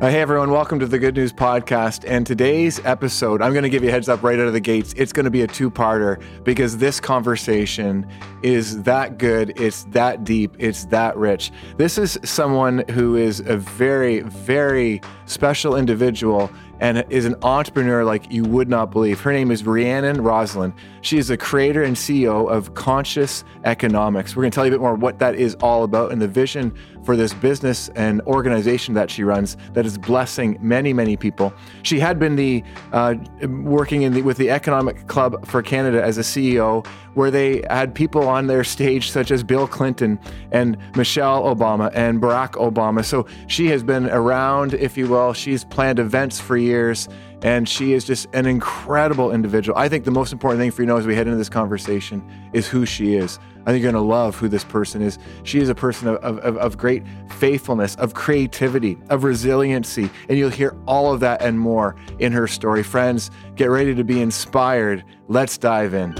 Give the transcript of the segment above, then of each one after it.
Uh, hey everyone, welcome to the Good News Podcast. And today's episode, I'm going to give you a heads up right out of the gates. It's going to be a two parter because this conversation is that good, it's that deep, it's that rich. This is someone who is a very, very special individual and is an entrepreneur like you would not believe. Her name is Rhiannon Rosalind. She is the creator and CEO of Conscious Economics. We're going to tell you a bit more what that is all about and the vision for this business and organization that she runs that is blessing many, many people. She had been the uh, working in the, with the Economic Club for Canada as a CEO, where they had people on their stage such as Bill Clinton and Michelle Obama and Barack Obama. So she has been around, if you will. She's planned events for years and she is just an incredible individual. I think the most important thing for you to know as we head into this conversation is who she is. I think you're going to love who this person is. She is a person of, of, of great faithfulness, of creativity, of resiliency, and you'll hear all of that and more in her story. Friends, get ready to be inspired. Let's dive in.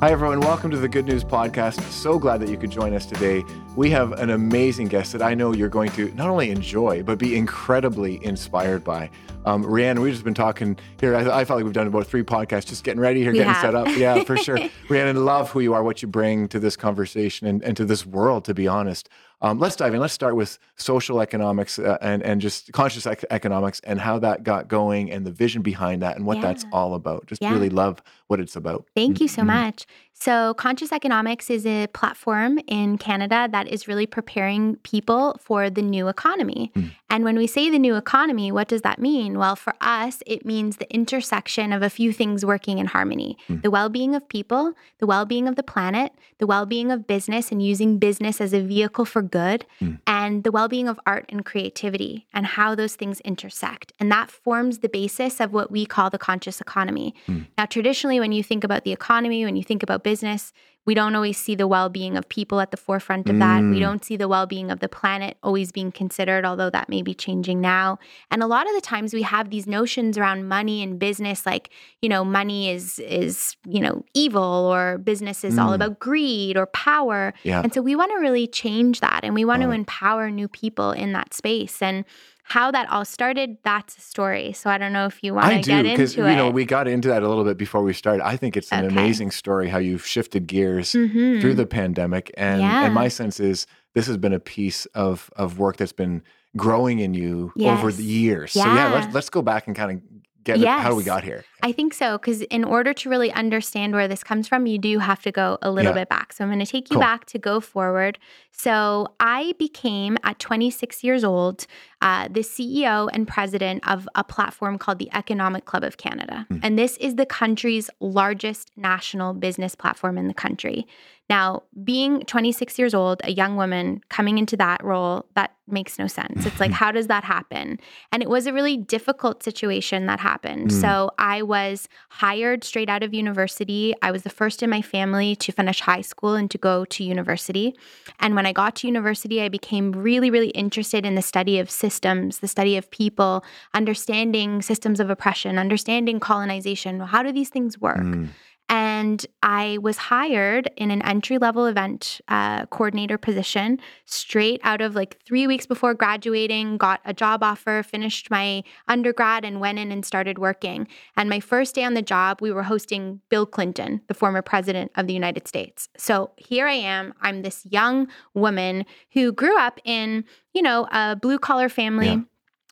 Hi, everyone. Welcome to the Good News Podcast. So glad that you could join us today. We have an amazing guest that I know you're going to not only enjoy, but be incredibly inspired by. Um, Rhiannon, we've just been talking here. I, I, felt like we've done about three podcasts, just getting ready here, we getting have. set up. Yeah, for sure. Rhiannon, love who you are, what you bring to this conversation and, and to this world, to be honest. Um, let's dive in. Let's start with social economics uh, and, and just conscious ec- economics and how that got going and the vision behind that and what yeah. that's all about. Just yeah. really love what it's about. Thank you so mm-hmm. much. So, Conscious Economics is a platform in Canada that is really preparing people for the new economy. Mm. And when we say the new economy, what does that mean? Well, for us, it means the intersection of a few things working in harmony mm. the well being of people, the well being of the planet, the well being of business, and using business as a vehicle for good, mm. and the well being of art and creativity, and how those things intersect. And that forms the basis of what we call the conscious economy. Mm. Now, traditionally, when you think about the economy, when you think about business, we don't always see the well being of people at the forefront of that. We mm. don't see the well being of the planet always being considered, although that may be changing now. And a lot of the times we have these notions around money and business, like, you know, money is, is you know, evil or business is mm. all about greed or power. Yeah. And so we want to really change that and we want oh. to empower new people in that space. And how that all started, that's a story. So I don't know if you want to get into it. I do cuz you know, we got into that a little bit before we started. I think it's an okay. amazing story how you've shifted gears mm-hmm. through the pandemic. And yeah. and my sense is this has been a piece of of work that's been growing in you yes. over the years. Yeah. So yeah, let's let's go back and kind of get yes. how do we got here? I think so. Because in order to really understand where this comes from, you do have to go a little yeah. bit back. So I'm going to take you cool. back to go forward. So I became at 26 years old uh, the CEO and president of a platform called the Economic Club of Canada. Mm. And this is the country's largest national business platform in the country. Now, being 26 years old, a young woman coming into that role, that makes no sense. It's like, how does that happen? And it was a really difficult situation that happened. Mm. So I was hired straight out of university. I was the first in my family to finish high school and to go to university. And when I got to university, I became really, really interested in the study of systems, the study of people, understanding systems of oppression, understanding colonization. How do these things work? Mm. And I was hired in an entry level event uh, coordinator position straight out of like three weeks before graduating, got a job offer, finished my undergrad, and went in and started working. And my first day on the job, we were hosting Bill Clinton, the former president of the United States. So here I am. I'm this young woman who grew up in, you know, a blue collar family. Yeah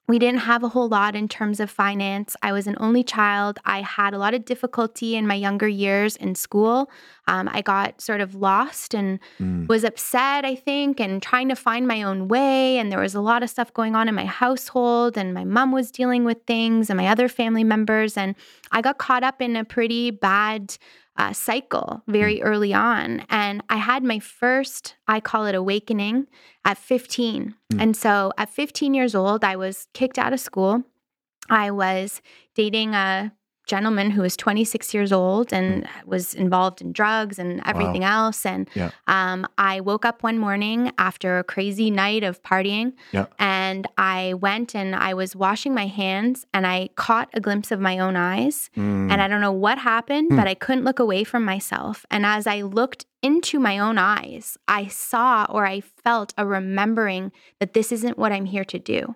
we didn't have a whole lot in terms of finance. I was an only child. I had a lot of difficulty in my younger years in school. Um, I got sort of lost and mm. was upset, I think, and trying to find my own way. And there was a lot of stuff going on in my household, and my mom was dealing with things, and my other family members. And I got caught up in a pretty bad uh, cycle very mm. early on. And I had my first, I call it awakening, at 15. Mm. And so at 15 years old, I was kicked out of school. I was dating a gentleman who was 26 years old and mm. was involved in drugs and everything wow. else. And yeah. um, I woke up one morning after a crazy night of partying yeah. and I went and I was washing my hands and I caught a glimpse of my own eyes. Mm. And I don't know what happened, mm. but I couldn't look away from myself. And as I looked into my own eyes, I saw or I felt a remembering that this isn't what I'm here to do.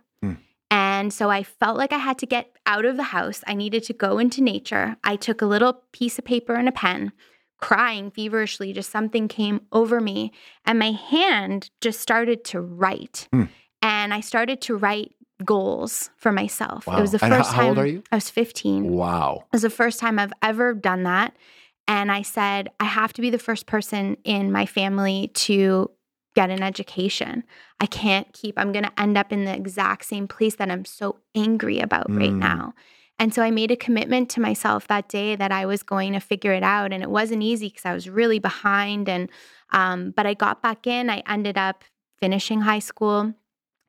And so I felt like I had to get out of the house. I needed to go into nature. I took a little piece of paper and a pen, crying feverishly, just something came over me. And my hand just started to write. Mm. And I started to write goals for myself. Wow. It was the first how, how time old are you? I was 15. Wow. It was the first time I've ever done that. And I said, I have to be the first person in my family to get an education. I can't keep, I'm going to end up in the exact same place that I'm so angry about mm. right now. And so I made a commitment to myself that day that I was going to figure it out. And it wasn't easy because I was really behind. And, um, but I got back in. I ended up finishing high school,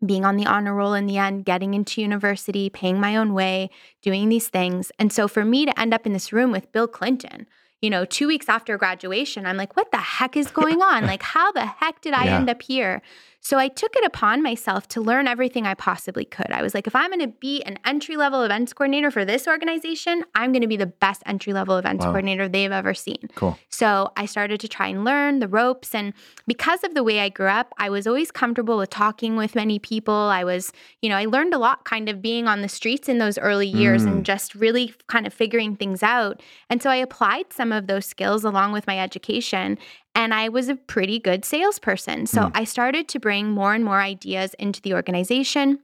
being on the honor roll in the end, getting into university, paying my own way, doing these things. And so for me to end up in this room with Bill Clinton, you know, two weeks after graduation, I'm like, what the heck is going on? like, how the heck did I yeah. end up here? So I took it upon myself to learn everything I possibly could. I was like, if I'm going to be an entry level events coordinator for this organization, I'm going to be the best entry level events wow. coordinator they've ever seen. Cool. So I started to try and learn the ropes. And because of the way I grew up, I was always comfortable with talking with many people. I was, you know, I learned a lot kind of being on the streets in those early years mm. and just really kind of figuring things out. And so I applied some of those skills along with my education and I was a pretty good salesperson. So mm. I started to bring more and more ideas into the organization.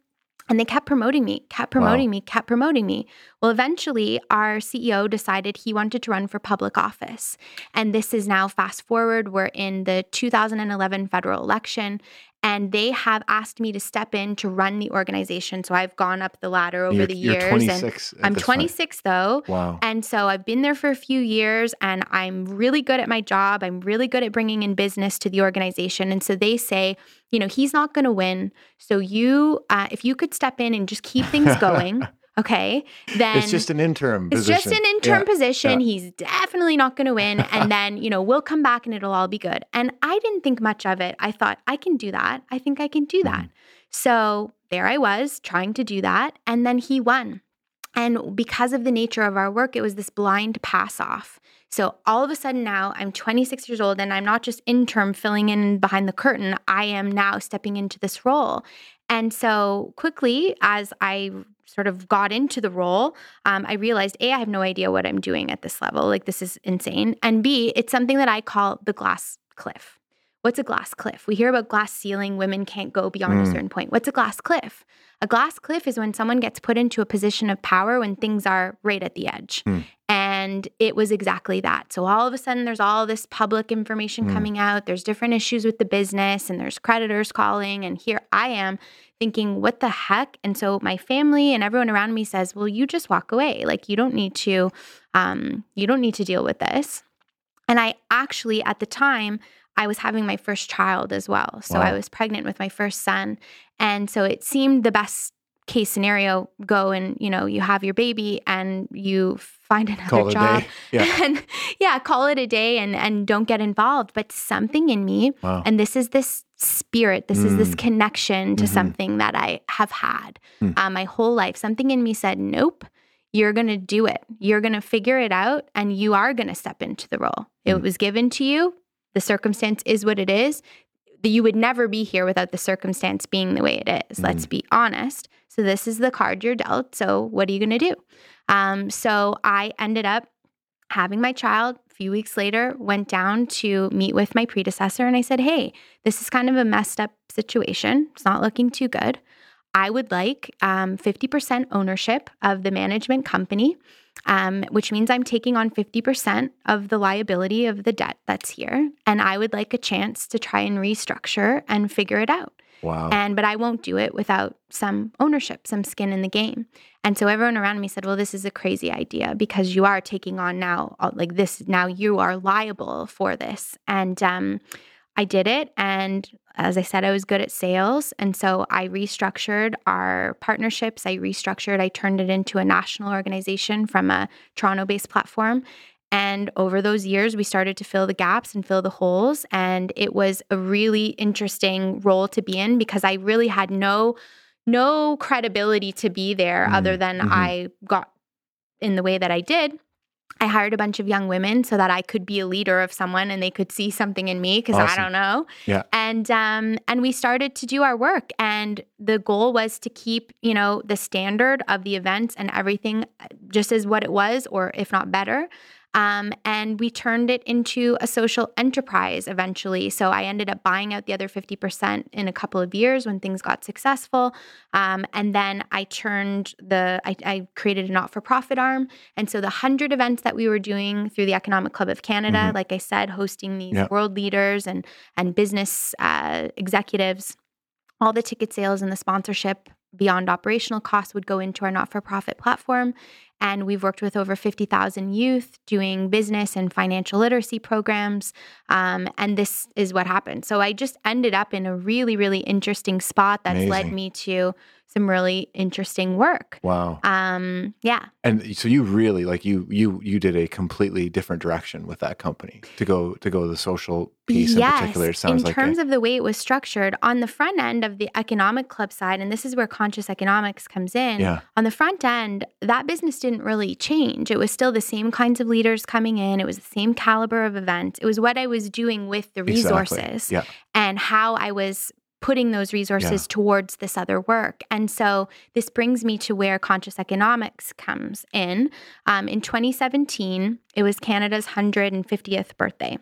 And they kept promoting me, kept promoting wow. me, kept promoting me. Well, eventually, our CEO decided he wanted to run for public office. And this is now fast forward, we're in the 2011 federal election and they have asked me to step in to run the organization. So I've gone up the ladder over you're, the years. and I'm 26 though. Wow. And so I've been there for a few years and I'm really good at my job. I'm really good at bringing in business to the organization. And so they say, you know, he's not going to win. So you, uh, if you could step in and just keep things going. Okay, then it's just an interim it's position. just an interim yeah. position. Yeah. He's definitely not going to win. And then, you know, we'll come back and it'll all be good. And I didn't think much of it. I thought, I can do that. I think I can do that. Mm. So there I was trying to do that. And then he won. And because of the nature of our work, it was this blind pass off. So all of a sudden now I'm 26 years old and I'm not just interim filling in behind the curtain. I am now stepping into this role. And so quickly, as I sort of got into the role, um, I realized A, I have no idea what I'm doing at this level. Like, this is insane. And B, it's something that I call the glass cliff. What's a glass cliff? We hear about glass ceiling, women can't go beyond mm. a certain point. What's a glass cliff? A glass cliff is when someone gets put into a position of power when things are right at the edge. Mm. And it was exactly that. So all of a sudden, there's all this public information mm. coming out. There's different issues with the business, and there's creditors calling. And here I am thinking, what the heck? And so my family and everyone around me says, well, you just walk away. Like you don't need to, um, you don't need to deal with this. And I actually, at the time, I was having my first child as well. So wow. I was pregnant with my first son. And so it seemed the best case scenario go and you know you have your baby and you find another job yeah. and yeah call it a day and and don't get involved but something in me wow. and this is this spirit this mm. is this mm. connection to mm-hmm. something that i have had mm. um, my whole life something in me said nope you're going to do it you're going to figure it out and you are going to step into the role mm. it was given to you the circumstance is what it is you would never be here without the circumstance being the way it is. Mm. Let's be honest. So this is the card you're dealt. So what are you going to do? Um, so I ended up having my child. A few weeks later, went down to meet with my predecessor, and I said, "Hey, this is kind of a messed up situation. It's not looking too good. I would like um, 50% ownership of the management company." um, which means I'm taking on 50% of the liability of the debt that's here. And I would like a chance to try and restructure and figure it out. Wow. And but I won't do it without some ownership, some skin in the game. And so everyone around me said, "Well, this is a crazy idea because you are taking on now like this now you are liable for this." And um I did it. And as I said, I was good at sales. And so I restructured our partnerships. I restructured, I turned it into a national organization from a Toronto based platform. And over those years, we started to fill the gaps and fill the holes. And it was a really interesting role to be in because I really had no no credibility to be there mm-hmm. other than mm-hmm. I got in the way that I did. I hired a bunch of young women so that I could be a leader of someone and they could see something in me because awesome. I don't know. Yeah. And um and we started to do our work and the goal was to keep, you know, the standard of the events and everything uh, just as what it was or if not better. Um, and we turned it into a social enterprise eventually. So I ended up buying out the other 50% in a couple of years when things got successful. Um, and then I turned the, I, I created a not for profit arm. And so the 100 events that we were doing through the Economic Club of Canada, mm-hmm. like I said, hosting these yep. world leaders and, and business uh, executives, all the ticket sales and the sponsorship beyond operational costs would go into our not for profit platform. And we've worked with over 50,000 youth doing business and financial literacy programs. Um, and this is what happened. So I just ended up in a really, really interesting spot that's Amazing. led me to some really interesting work. Wow. Um, yeah. And so you really like you you you did a completely different direction with that company to go to go the social piece yes. in particular. It sounds in like terms of the way it was structured on the front end of the economic club side, and this is where conscious economics comes in. Yeah. On the front end, that business didn't really change. It was still the same kinds of leaders coming in. It was the same caliber of event. It was what I was doing with the resources exactly. yeah. and how I was putting those resources yeah. towards this other work. And so this brings me to where conscious economics comes in. Um, in 2017, it was Canada's 150th birthday.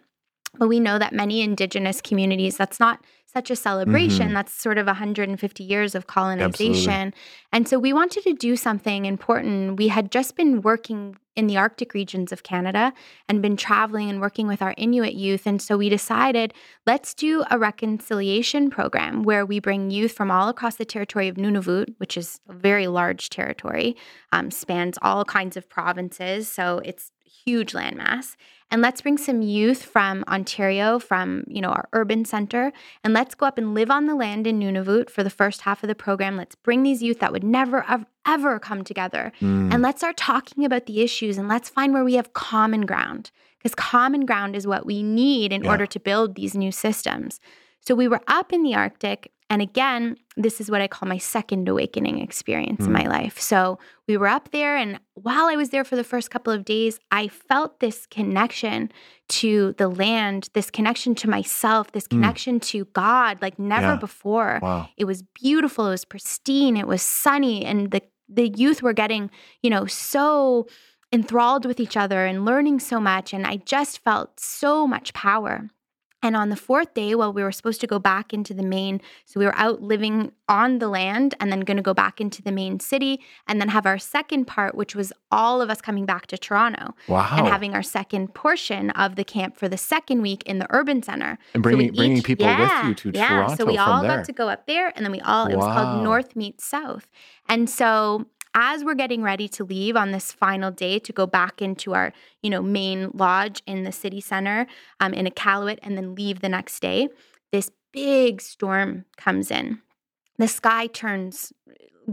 But we know that many Indigenous communities, that's not such a celebration. Mm-hmm. That's sort of 150 years of colonization. Absolutely. And so we wanted to do something important. We had just been working in the Arctic regions of Canada and been traveling and working with our Inuit youth. And so we decided let's do a reconciliation program where we bring youth from all across the territory of Nunavut, which is a very large territory, um, spans all kinds of provinces. So it's huge landmass and let's bring some youth from Ontario, from you know our urban center, and let's go up and live on the land in Nunavut for the first half of the program. Let's bring these youth that would never ever come together, mm. and let's start talking about the issues, and let's find where we have common ground, because common ground is what we need in yeah. order to build these new systems. So we were up in the Arctic and again, this is what I call my second awakening experience mm. in my life. So we were up there, and while I was there for the first couple of days, I felt this connection to the land, this connection to myself, this hmm. connection mm. to God like never yeah. before. Wow. It was beautiful, it was pristine, it was sunny, and the the youth were getting, you know, so enthralled with each other and learning so much. And I just felt so much power. And on the fourth day, while we were supposed to go back into the main, so we were out living on the land and then going to go back into the main city and then have our second part, which was all of us coming back to Toronto. Wow. And having our second portion of the camp for the second week in the urban center. And bringing, so bringing each, people yeah, with you to yeah. Toronto. So we all there. got to go up there and then we all, it wow. was called North Meets South. And so as we're getting ready to leave on this final day to go back into our, you know, main lodge in the city center um, in Iqaluit and then leave the next day, this big storm comes in. The sky turns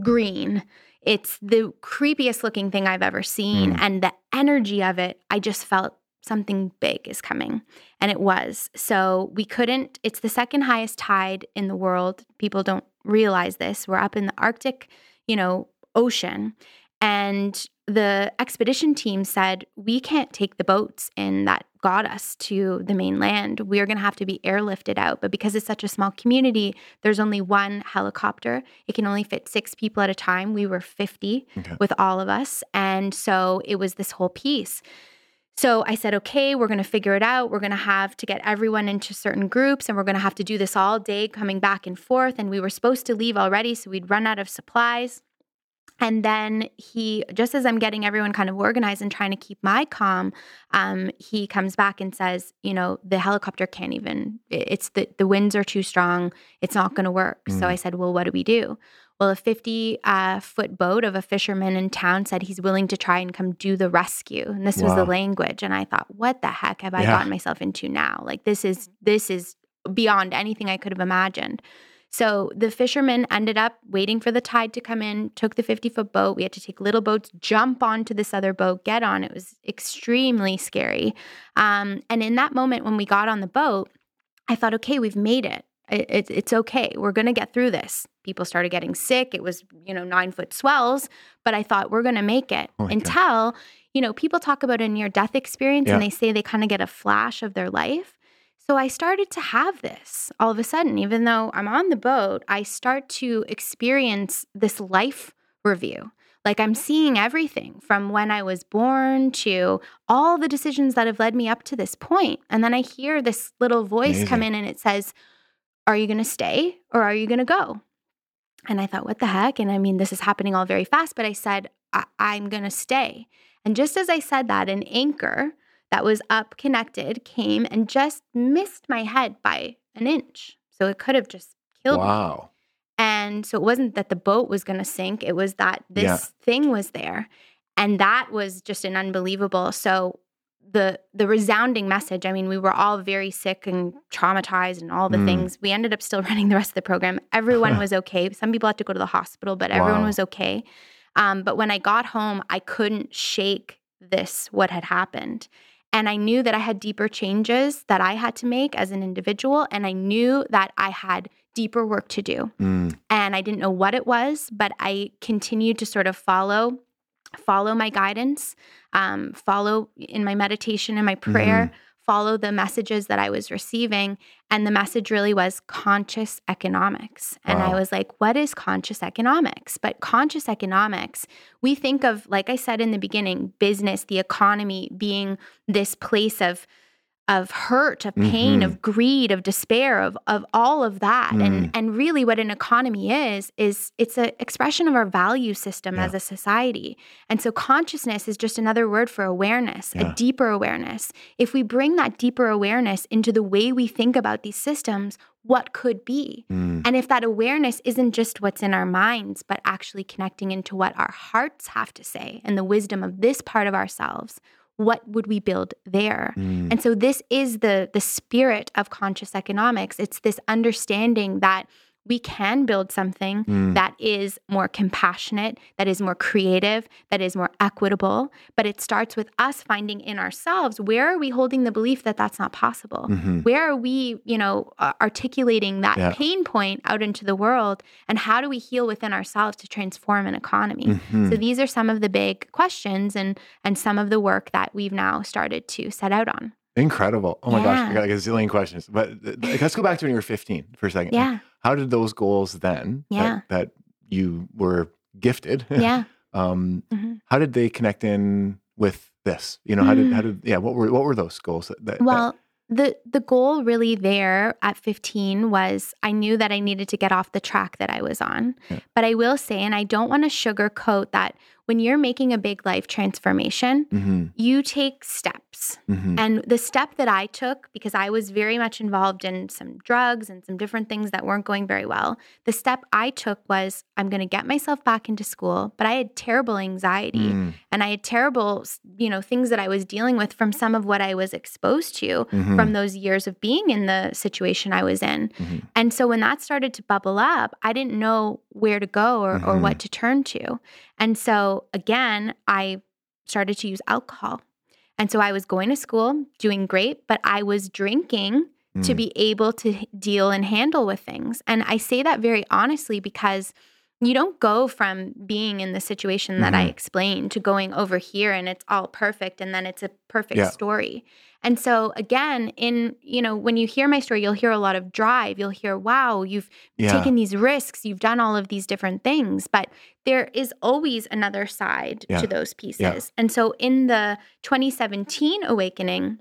green. It's the creepiest looking thing I've ever seen. Mm. And the energy of it, I just felt something big is coming. And it was. So we couldn't, it's the second highest tide in the world. People don't realize this. We're up in the Arctic, you know, ocean. And the expedition team said, We can't take the boats in that got us to the mainland. We are going to have to be airlifted out. But because it's such a small community, there's only one helicopter. It can only fit six people at a time. We were 50 okay. with all of us. And so it was this whole piece. So I said, okay, we're going to figure it out. We're going to have to get everyone into certain groups and we're going to have to do this all day, coming back and forth. And we were supposed to leave already, so we'd run out of supplies. And then he, just as I'm getting everyone kind of organized and trying to keep my calm, um, he comes back and says, you know, the helicopter can't even, it's the, the winds are too strong. It's not going to work. Mm. So I said, well, what do we do? Well, a 50 uh, foot boat of a fisherman in town said he's willing to try and come do the rescue. And this wow. was the language. And I thought, what the heck have I yeah. gotten myself into now? Like, this is, this is beyond anything I could have imagined. So the fishermen ended up waiting for the tide to come in, took the 50 foot boat. We had to take little boats, jump onto this other boat, get on. It was extremely scary. Um, and in that moment, when we got on the boat, I thought, okay, we've made it. it, it it's okay. We're going to get through this. People started getting sick. It was, you know, nine foot swells, but I thought we're going to make it Oh until, God. you know, people talk about a near death experience Yeah. and they say they kind of get a flash of their life. So I started to have this all of a sudden, even though I'm on the boat, I start to experience this life review. Like I'm seeing everything from when I was born to all the decisions that have led me up to this point. And then I hear this little voice come in and it says, Are you going to stay or are you going to go? And I thought, What the heck? And I mean, this is happening all very fast, but I said, I- I'm going to stay. And just as I said that, an anchor that was up connected came and just missed my head by an inch. So it could have just killed me. Wow. And so it wasn't that the boat was going to sink, it was that this Yeah. thing was there. And that was just an unbelievable. So the the resounding message, I mean, we were all very sick and traumatized and all the Mm. things. We ended up still running the rest of the program. Everyone was okay. Some people had to go to the hospital, but everyone Wow. was okay. Um, but when I got home, I couldn't shake this what had happened. And I knew that I had deeper changes that I had to make as an individual. And I knew that I had deeper work to do. Mm. And I didn't know what it was, but I continued to sort of follow follow my guidance, um, follow in my meditation and my prayer, follow the messages that I was receiving. And the message really was conscious economics. And I was like, what is conscious economics? But conscious economics, we think of, like I said in the beginning, business, the economy being this place of of hurt, of pain, Mhm. of greed, of despair, of of all of that. Mm. And and really what an economy is is it's an expression of our value system Yeah. as a society. And so consciousness is just another word for awareness, Yeah. a deeper awareness. If we bring that deeper awareness into the way we think about these systems, what could be? Mm. And if that awareness isn't just what's in our minds, but actually connecting into what our hearts have to say and the wisdom of this part of ourselves, what would we build there? Mm. And so this is the the spirit of conscious economics. It's this understanding that we can build something Mm. that is more compassionate, that is more creative, that is more equitable, but it starts with us finding in ourselves where are we holding the belief that that's not possible? Mhm. Where are we, you know, uh, articulating that Yeah. pain point out into the world and how do we heal within ourselves to transform an economy? Mhm. So these are some of the big questions and and some of the work that we've now started to set out on. Incredible. Oh my gosh, I got like a zillion questions. But let's go back to when you were 15 for a second. Yeah. How did those goals then Yeah. that, that you were gifted, Yeah. um, Mhm. how did they connect in with this? You know, how did how Mm. did yeah, what were what were those goals that, that Well, the the goal really there at 15 was I knew that I needed to get off the track that I was on. Yeah. But I will say and I don't want to sugarcoat that when you're making a big life transformation, Mhm, you take steps. mhm. And the step that I took, because I was very much involved in some drugs and some different things that weren't going very well, the step I took was I'm going to get myself back into school. But I had terrible anxiety Mm, and I had terrible, you know, things that I was dealing with from some of what I was exposed to mhm, from those years of being in the situation I was in. mhm. And so when that started to bubble up, I didn't know where to go or, or Mhm. what to turn to. And so again, I started to use alcohol. And so I was going to school, doing great, but I was drinking to Mm. be able to deal and handle with things. And I say that very honestly because you don't go from being in the situation that I Mhm. explained to going over here and it's all perfect and then it's a perfect Yeah. story. And so again, in you know, when you hear my story, you'll hear a lot of drive. You'll hear, "Wow, you've Yeah. taken these risks, you've done all of these different things." But there is always another side Yeah. to those pieces. And so in the 2017 awakening,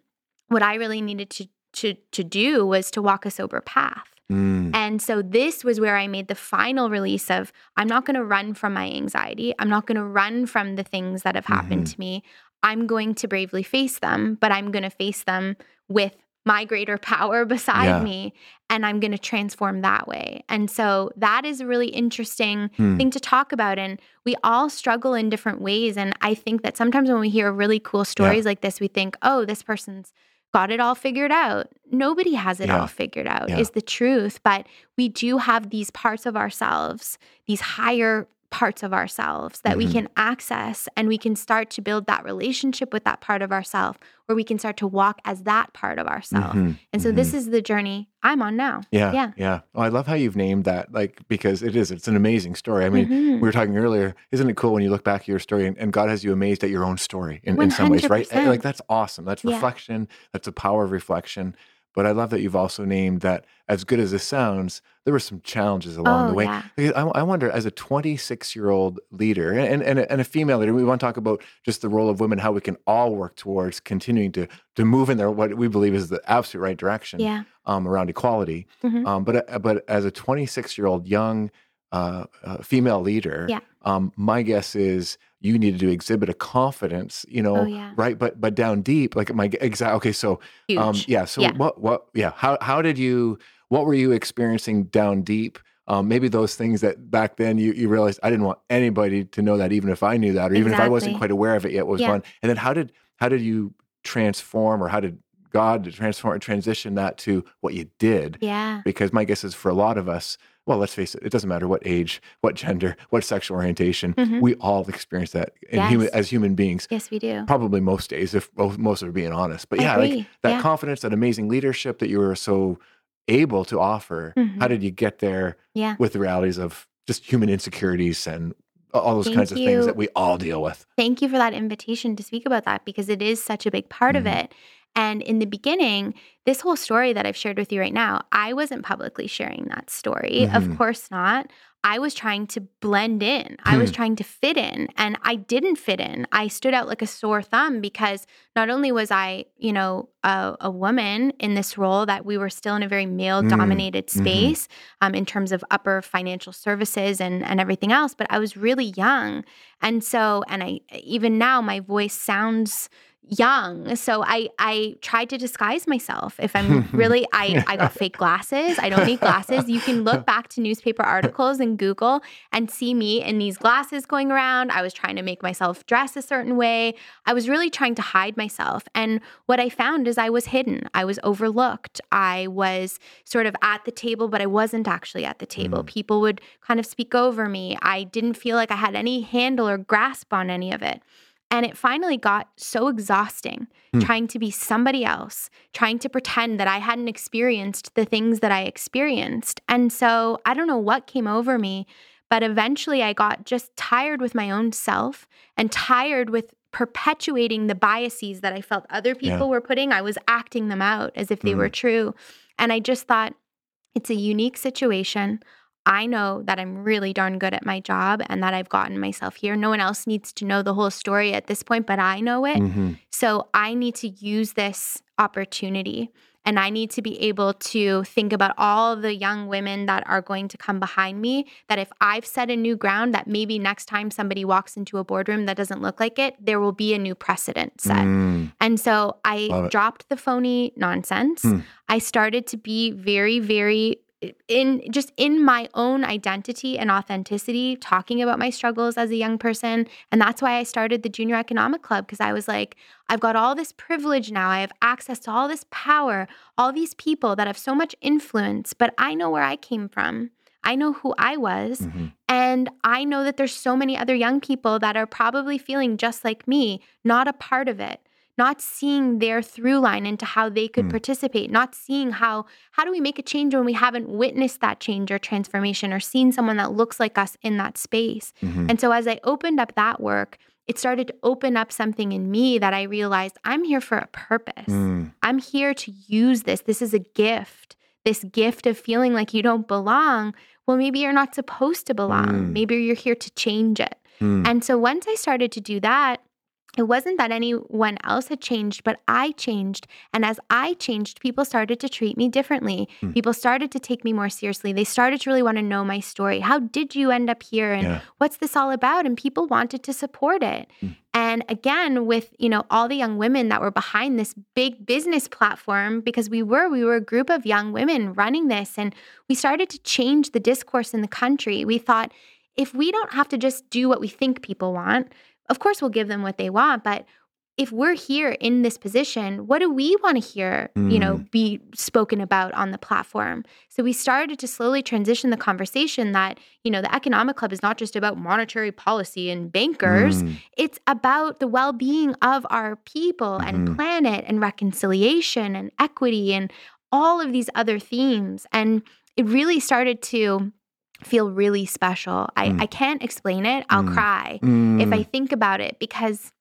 what I really needed to to to do was to walk a sober path. Mm, And so this was where I made the final release of I'm not going to run from my anxiety. I'm not going to run from the things that have happened Mhm. to me. I'm going to bravely face them, but I'm going to face them with my greater power beside Yeah. me and I'm going to transform that way. And so that is a really interesting Hmm. thing to talk about and we all struggle in different ways and I think that sometimes when we hear really cool stories like this we think, "Oh, this person's got it all figured out. Nobody has it Yeah. all figured out, Yeah. is the truth. But we do have these parts of ourselves, these higher parts of ourselves that we Mhm. can access and we can start to build that relationship with that part of ourself where we can start to walk as that part of ourselves. Mhm, And so mhm. this is the journey I'm on now. Yeah, Yeah. yeah. Oh, I love how you've named that, like because it is. It's an amazing story. I mean, Mhm. we were talking earlier. Isn't it cool when you look back at your story and, and God has you amazed at your own story in, in some ways, right? Like that's awesome. That's Yeah. reflection. That's the power of reflection. But I love that you've also named that. As good as this sounds, there were some challenges along the Oh, way. yeah. I, I wonder, as a 26 year old leader and, and, and a female leader, we want to talk about just the role of women, how we can all work towards continuing to to move in there what we believe is the absolute right direction Yeah. um, around equality. Mhm. Um, but uh, but as a 26 year old young uh, uh, female leader, Yeah. um, my guess is you needed to exhibit a confidence, you know, Oh, yeah. right? But but down deep, like my exact. Okay, so Huge. um, yeah. So Yeah. what what yeah? How how did you? What were you experiencing down deep? Um, maybe those things that back then you, you realized I didn't want anybody to know that, even if I knew that, or even if I wasn't quite aware of it yet, was Yeah. one. And then how did how did you transform, or how did God transform and transition that to what you did? yeah. because my guess is for a lot of us well let's face it it doesn't matter what age what gender what sexual orientation Mhm. we all experience that in human, as human beings Yes, we do. probably most days if most are being honest but yeah like that Yeah. confidence that amazing leadership that you were so able to offer how Mhm. did you get there Yeah. with the realities of just human insecurities and all those Thank kinds of things that we all deal with Thank you for that invitation to speak about that because it is such a big part of Mhm. it. And in the beginning, this whole story that I've shared with you right now, I wasn't publicly sharing that story. Mhm. Of course not. I was trying to blend in. I was Hmm. trying to fit in and I didn't fit in. I stood out like a sore thumb because not only was I, you know, a, a woman in this role that we were still in a very male dominated Mhm. space um, in terms of upper financial services and, and everything else, but I was really young. And so, and I, even now, my voice sounds young so i i tried to disguise myself. If i'm really i i got fake glasses. I don't need glasses. You can look back to newspaper articles and google and see me in these glasses going around. I was trying to make myself dress a certain way. I was really trying to hide myself. And what i found is i was hidden. I was overlooked. I was sort of at the table but i wasn't actually at the table. Mm. people would kind of speak over me. I didn't feel like i had any handle or grasp on any of it and it finally got so exhausting Hmm. trying to be somebody else, trying to pretend that I hadn't experienced the things that I experienced. And so I don't know what came over me, but eventually I got just tired with my own self and tired with perpetuating the biases that I felt other people Yeah. were putting. I was acting them out as if they were true. And I just thought, it's a unique situation. I know that I'm really darn good at my job and that I've gotten myself here. No one else needs to know the whole story at this point, but I know it. Mhm. So I need to use this opportunity and I need to be able to think about all the young women that are going to come behind me. That if I've set a new ground, that maybe next time somebody walks into a boardroom that doesn't look like it, there will be a new precedent set. Mm. And so I dropped the phony nonsense. Hmm. I started to be very, very in just in my own identity and authenticity, talking about my struggles as a young person. And that's why I started the Junior Economic Club because I was like, I've got all this privilege now. I have access to all this power, all these people that have so much influence, but I know where I came from. I know who I was. Mhm. And I know that there's so many other young people that are probably feeling just like me, not a part of it, not seeing their through line into how they could Mm. participate, not seeing how how do we make a change when we haven't witnessed that change or transformation or seen someone that looks like us in that space. Mhm. And so as I opened up that work, it started to open up something in me that I realized I'm here for a purpose. Mm. I'm here to use this. This is a gift. This gift of feeling like you don't belong. Well, maybe you're not supposed to belong. Mm. Maybe you're here to change it. Mm. And so once I started to do that, it wasn't that anyone else had changed, but I changed. And as I changed, people started to treat me differently. Hmm. People started to take me more seriously. They started to really want to know my story. How did you end up here? And Yeah. what's this all about? And people wanted to support it. Hmm. And again, with you know all the young women that were behind this big business platform, because we were we were a group of young women running this, and we started to change the discourse in the country. We thought if we don't have to just do what we think people want, of course we'll give them what they want, but if we're here in this position, what do we want to hear, mm. you know, mm. be spoken about on the platform? So we started to slowly transition the conversation that, you know, the economic club is not just about monetary policy and bankers. Mm. It's about the well-being of our people mm-hmm. and planet and reconciliation and equity and all of these other themes. And it really started to feel really special. I, mm. I can't explain it. I'll mm. cry mm. if I mm. think about it because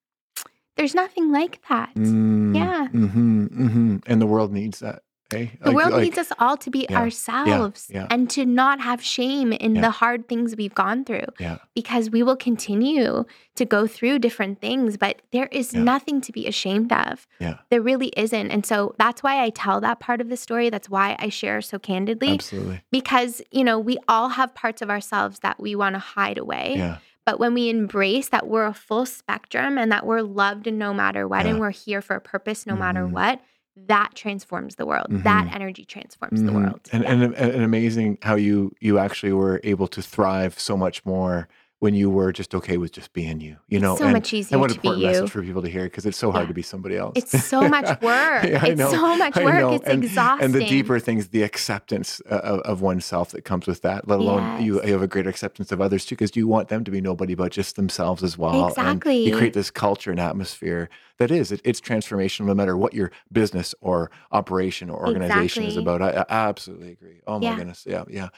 there's nothing like that. Mm. Yeah. Mm-hmm, mm-hmm. And the world needs that. The like, world like, needs us all to be yeah, ourselves yeah, yeah. and to not have shame in the hard things we've gone through. Because we will continue to go through different things, but there is nothing to be ashamed of. There really isn't. And so that's why I tell that part of the story. That's why I share so candidly. Absolutely. Because, you know, we all have parts of ourselves that we want to hide away. But when we embrace that we're a full spectrum and that we're loved no matter what and we're here for a purpose no mm-hmm. matter what, that transforms the world. Mm-hmm. That energy transforms mm-hmm. the world. And, yeah. and, and amazing how you you actually were able to thrive so much more when you were just okay with just being you, you know, it's so and, much easier and what an important message for people to hear because it's so hard yeah. to be somebody else. It's so much work. yeah, it's know, so much work. It's and, exhausting. And the deeper things, the acceptance uh, of, of, oneself that comes with that, let alone yes. you, you, have a greater acceptance of others too, because you want them to be nobody but just themselves as well. Exactly. And you create this culture and atmosphere that is it, it's transformational no matter what your business or operation or organization exactly. is about. I, I, absolutely agree. Oh my yeah. goodness, yeah, yeah.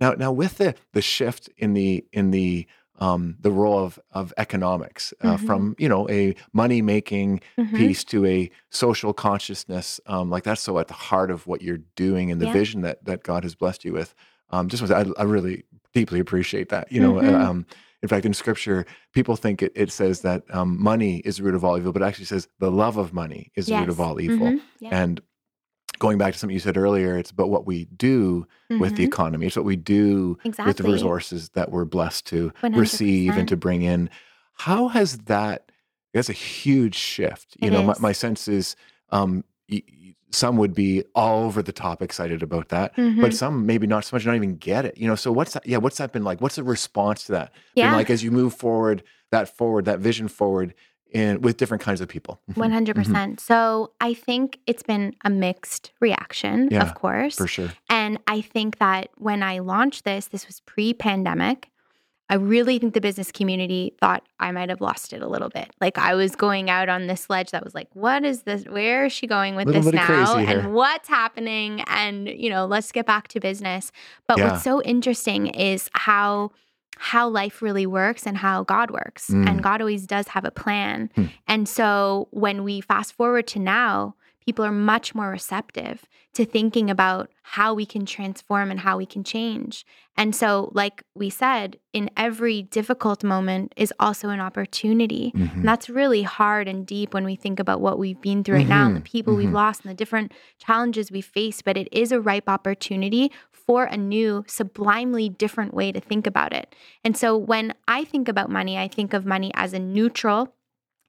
Now, now with the the shift in the in the um, the role of of economics uh, mm-hmm. from you know a money making mm-hmm. piece to a social consciousness. Um, like that's so at the heart of what you're doing and the yeah. vision that that God has blessed you with. Um, just I, I, really deeply appreciate that. You know, mm-hmm. um, in fact, in Scripture, people think it, it says that um, money is the root of all evil, but it actually says the love of money is yes. the root of all evil. Mm-hmm. Yeah. And going back to something you said earlier, it's about what we do mm-hmm. with the mm-hmm. economy. It's what we do exactly. with the resources that we're blessed to 100%. receive and to bring in. How has that? That's a huge shift. You it know, my, my, sense is um, y- some would be all over the top excited about that, mm-hmm. but some maybe not so much, not even get it. You know, so what's that? Yeah, what's that been like? What's the response to that? Yeah, been like as you move forward, that forward, that vision forward and with different kinds of people. 100%. Mm-hmm. mm-hmm. So I think it's been a mixed reaction, yeah, of course. For sure. And I think that when I launched this, this was pre pandemic. I really think the business community thought I might have lost it a little bit. Like I was going out on this ledge that was like, what is this? Where is she going with this now? And what's happening? And, you know, let's get back to business. But yeah. what's so interesting is how how life really works and how God works. Mm. And God always does have a plan. Mm. And so when we fast forward to now, people are much more receptive to thinking about how we can transform and how we can change. And so, like we said, in every difficult moment is also an opportunity. Mm-hmm. And that's really hard and deep when we think about what we've been through right mm-hmm. now and the people mm-hmm. we've lost and the different challenges we face. But it is a ripe opportunity for a new, sublimely different way to think about it. And so, when I think about money, I think of money as a neutral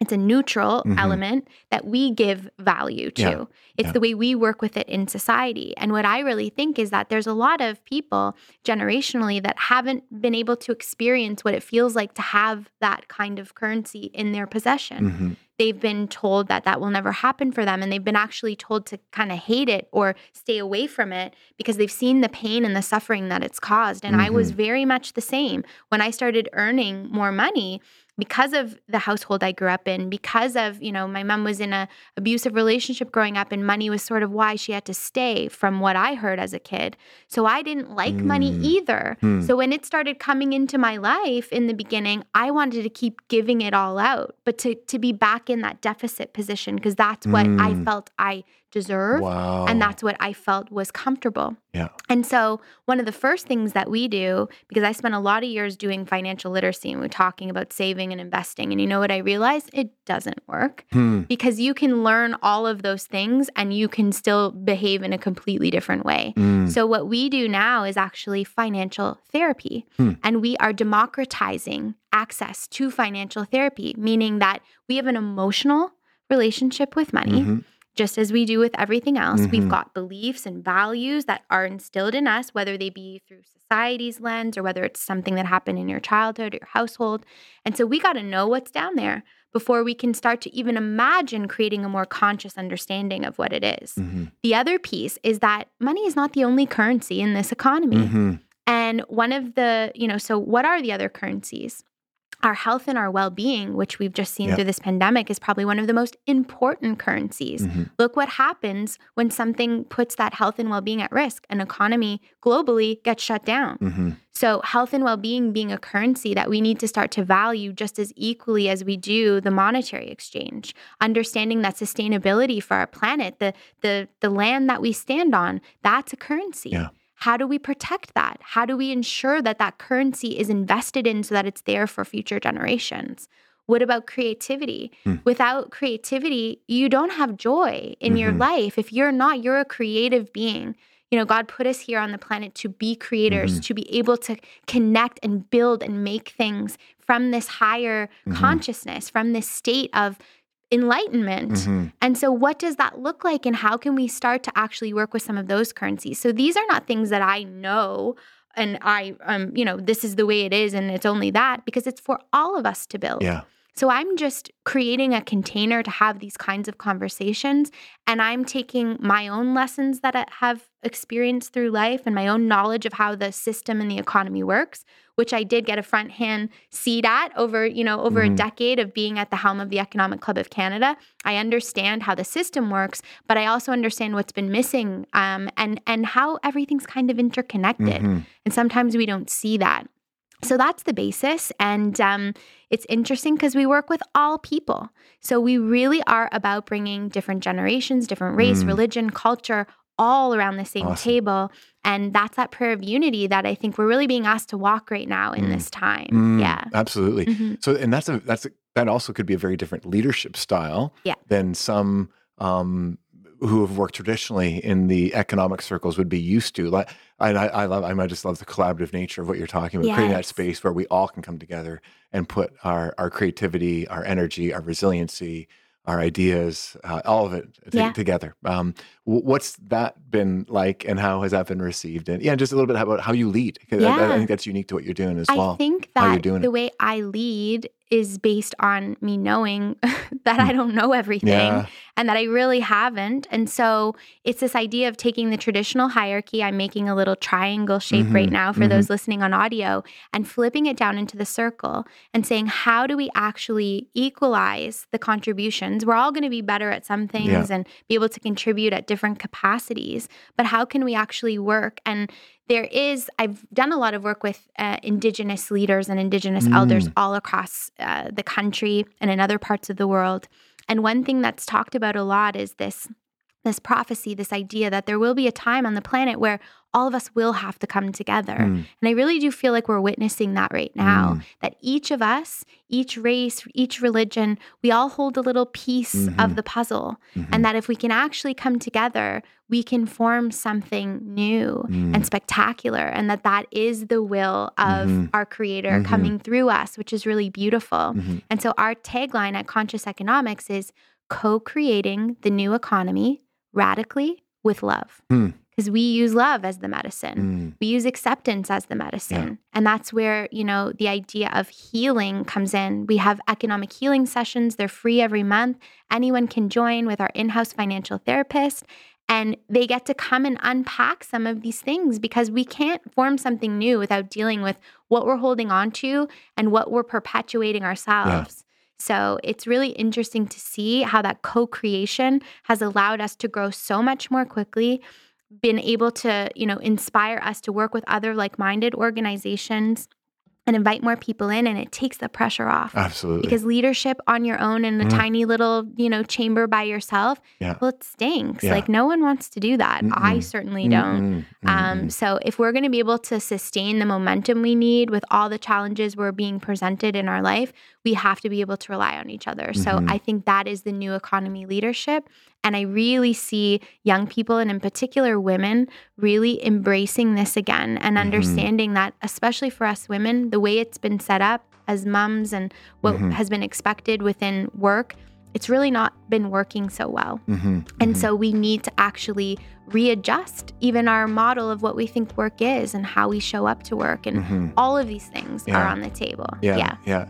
it's a neutral mm-hmm. element that we give value to. Yeah. It's yeah. the way we work with it in society. And what I really think is that there's a lot of people generationally that haven't been able to experience what it feels like to have that kind of currency in their possession. Mm-hmm. They've been told that that will never happen for them. And they've been actually told to kind of hate it or stay away from it because they've seen the pain and the suffering that it's caused. And mm-hmm. I was mm-hmm. very much the same. When I started earning more money, because of the household I grew up in, because of, you know, my mom was in a abusive relationship growing up and money was sort of why she had to stay from what I heard as a kid. So I didn't like mm. money either. Mm. So when it started coming into my life in the beginning, I wanted to keep giving it all out, but to to be back in that deficit position because that's what mm. I felt I deserved. Wow. And that's what I felt was comfortable. Yeah. And so, one of the first things that we do, because I spent a lot of years doing financial literacy and we're talking about saving and investing. And you know what I realized? It doesn't work hmm. because you can learn all of those things and you can still behave in a completely different way. Hmm. So, what we do now is actually financial therapy. Hmm. And we are democratizing access to financial therapy, meaning that we have an emotional relationship with money. Mm-hmm just as we do with everything else, mm-hmm. we've got beliefs and values that are instilled in us, whether they be through society's lens or whether it's something that happened in your childhood or your household. And so we got to know what's down there. before we can start to even imagine creating a more conscious understanding of what it is. Mm-hmm. The other piece is that money is not the only currency in this economy. Mm-hmm. And one of the, you know, so what are the other currencies? Our health and our well-being which we've just seen yep. through this pandemic is probably one of the most important currencies mm-hmm. look what happens when something puts that health and well-being at risk an economy globally gets shut down mm-hmm. so health and well-being being a currency that we need to start to value just as equally as we do the monetary exchange understanding that sustainability for our planet the the the land that we stand on that's a currency yeah. How do we protect that? How do we ensure that that currency is invested in so that it's there for future generations? What about creativity? Mm. Without creativity, you don't have joy in mm-hmm. your life. If you're not, you're a creative being. You know, God put us here on the planet to be creators, mm-hmm. to be able to connect and build and make things from this higher mm-hmm. consciousness, from this state of enlightenment. Mm-hmm. And so, what does that look like, and how can we start to actually work with some of those currencies? So, these are not things that I know and I, um, you know, this is the way it is, and it's only that because it's for all of us to build. Yeah. So I'm just creating a container to have these kinds of conversations. And I'm taking my own lessons that I have experienced through life and my own knowledge of how the system and the economy works, which I did get a front hand seat at over, you know, over mm-hmm. a decade of being at the helm of the Economic Club of Canada. I understand how the system works, but I also understand what's been missing um, and and how everything's kind of interconnected. Mm-hmm. And sometimes we don't see that. So that's the basis. And um, it's interesting because we work with all people. So we really are about bringing different generations, different race, mm. religion, culture, all around the same awesome. table. And that's that prayer of unity that I think we're really being asked to walk right now in mm. this time. Mm, yeah. Absolutely. Mm-hmm. So and that's a that's a, that also could be a very different leadership style yeah. than some um, who have worked traditionally in the economic circles would be used to. Like, I, I love, I just love the collaborative nature of what you're talking about, yes. creating that space where we all can come together and put our our creativity, our energy, our resiliency, our ideas, uh, all of it t- yeah. together. Um, what's that been like, and how has that been received? And yeah, just a little bit about how you lead. Yeah. I, I, think that's unique to what you're doing as well. I think that the it. way I lead is based on me knowing that I hmm. don't know everything yeah. and that I really haven't. And so it's this idea of taking the traditional hierarchy. I'm making a little triangle shape mm-hmm. right now for mm-hmm. those listening on audio and flipping it down into the circle and saying, how do we actually equalize the contributions? We're all going to be better at some things yeah. and be able to contribute at different capacities, but how can we actually work? And there is i've done a lot of work with uh, indigenous leaders and indigenous mm. elders all across uh, the country and in other parts of the world and one thing that's talked about a lot is this this prophecy, this idea that there will be a time on the planet where all of us will have to come together. Mm. And I really do feel like we're witnessing that right now. Mm. That each of us, each race, each religion, we all hold a little piece mm-hmm. of the puzzle. Mm-hmm. And that if we can actually come together, we can form something new mm. and spectacular. And that that is the will of mm-hmm. our creator mm-hmm. coming through us, which is really beautiful. Mm-hmm. And so our tagline at Conscious Economics is co creating the new economy radically with love. Mm because we use love as the medicine. Mm. We use acceptance as the medicine. Yeah. And that's where, you know, the idea of healing comes in. We have economic healing sessions, they're free every month. Anyone can join with our in house financial therapist. And they get to come and unpack some of these things because we can't form something new without dealing with what we're holding on to and what we're perpetuating ourselves. Yeah. So it's really interesting to see how that co creation has allowed us to grow so much more quickly, been able to, you know, inspire us to work with other like minded organizations and invite more people in and it takes the pressure off. Absolutely. Because leadership on your own in a mm. tiny little, you know, chamber by yourself, yeah. well, it stinks. Yeah. Like no one wants to do that. Mm-mm. I certainly don't. Mm-mm. Um, so if we're going to be able to sustain the momentum we need with all the challenges we're being presented in our life, we have to be able to rely on each other. Mm-hmm. So I think that is the new economy leadership. And I really see young people, and in particular women, really embracing this again and mm-hmm. understanding that, especially for us women, the way it's been set up as mums and what mm-hmm. has been expected within work, it's really not been working so well. Mm-hmm. And mm-hmm. so we need to actually readjust even our model of what we think work is and how we show up to work. And mm-hmm. all of these things yeah. are on the table. Yeah. Yeah. yeah.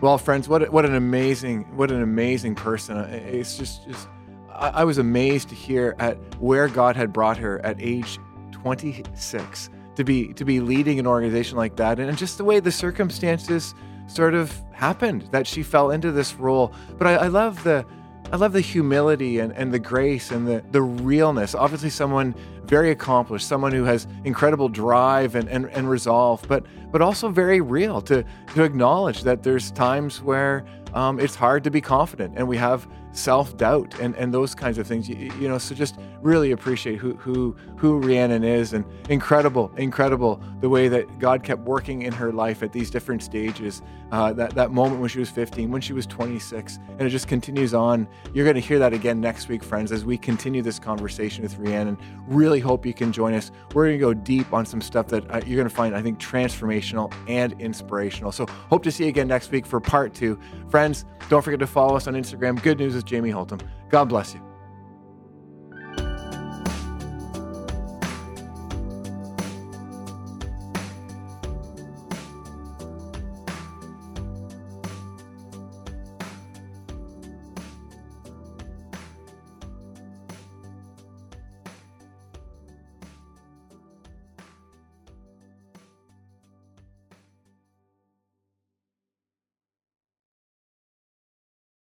Well, friends, what what an amazing what an amazing person. It's just just I, I was amazed to hear at where God had brought her at age 26 to be to be leading an organization like that, and just the way the circumstances sort of happened that she fell into this role. But I, I love the I love the humility and, and the grace and the, the realness. Obviously, someone very accomplished, someone who has incredible drive and, and, and resolve, but but also very real to to acknowledge that there's times where um, it's hard to be confident and we have self doubt and, and those kinds of things. You, you, know, so just really appreciate who who who Rhiannon is and incredible, incredible the way that God kept working in her life at these different stages. Uh, that that moment when she was 15, when she was 26, and it just continues on. You're going to hear that again next week, friends, as we continue this conversation with Rhiannon. Really hope you can join us. We're going to go deep on some stuff that uh, you're going to find, I think, transformational and inspirational. So hope to see you again next week for part two. Friends, don't forget to follow us on Instagram. Good news is Jamie Holtom. God bless you.